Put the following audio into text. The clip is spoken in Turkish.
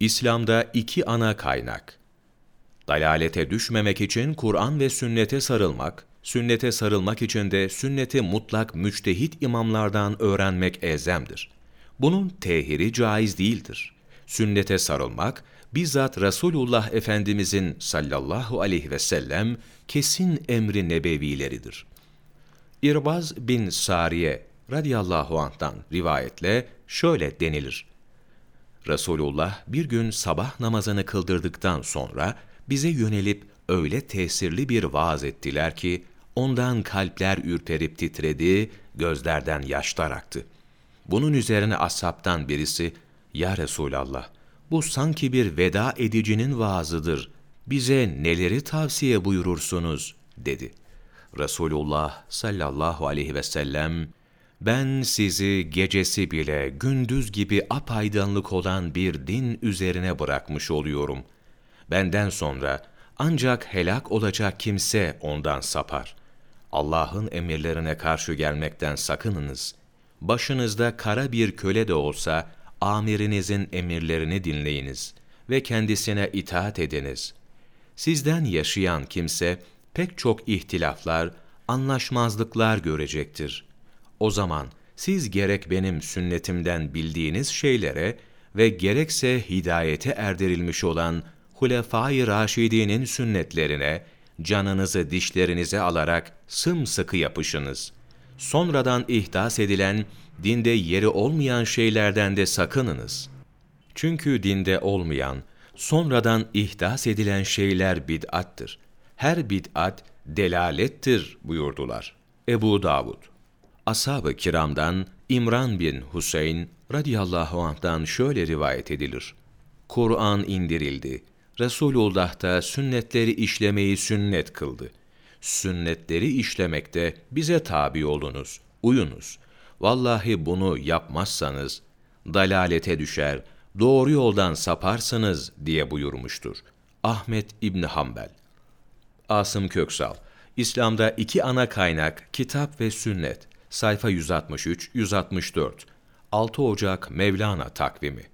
İslam'da iki ana kaynak. Dalalete düşmemek için Kur'an ve sünnete sarılmak, sünnete sarılmak için de sünneti mutlak müçtehit imamlardan öğrenmek elzemdir. Bunun tehiri caiz değildir. Sünnete sarılmak, bizzat Resulullah Efendimizin sallallahu aleyhi ve sellem kesin emri nebevileridir. İrbaz bin Sariye radıyallahu anh'tan rivayetle şöyle denilir. Resulullah bir gün sabah namazını kıldırdıktan sonra bize yönelip öyle tesirli bir vaaz ettiler ki ondan kalpler ürperip titredi, gözlerden yaşlar aktı. Bunun üzerine ashabtan birisi, ''Ya Resulallah, bu sanki bir veda edicinin vaazıdır. Bize neleri tavsiye buyurursunuz?'' dedi. Resulullah sallallahu aleyhi ve sellem, ben sizi gecesi bile gündüz gibi apaydınlık olan bir din üzerine bırakmış oluyorum. Benden sonra ancak helak olacak kimse ondan sapar. Allah'ın emirlerine karşı gelmekten sakınınız. Başınızda kara bir köle de olsa, amirinizin emirlerini dinleyiniz ve kendisine itaat ediniz. Sizden yaşayan kimse, pek çok ihtilaflar, anlaşmazlıklar görecektir. O zaman siz gerek benim sünnetimden bildiğiniz şeylere ve gerekse hidayete erdirilmiş olan Hulefai Raşidi'nin sünnetlerine, canınızı dişlerinize alarak sımsıkı yapışınız. Sonradan ihdas edilen, dinde yeri olmayan şeylerden de sakınınız. Çünkü dinde olmayan, sonradan ihdas edilen şeyler bid'attır. Her bid'at delalettir buyurdular. Ebu Davud Ashab-ı kiramdan İmran bin Huseyn radıyallahu anh'tan şöyle rivayet edilir. Kur'an indirildi. Resulullah da sünnetleri işlemeyi sünnet kıldı. Sünnetleri işlemekte bize tabi olunuz, uyunuz. Vallahi bunu yapmazsanız dalalete düşer, doğru yoldan saparsınız diye buyurmuştur. Ahmet İbni Hanbel Asım Köksal İslam'da iki ana kaynak, kitap ve sünnet. Sayfa 163-164 6 Ocak Mevlana takvimi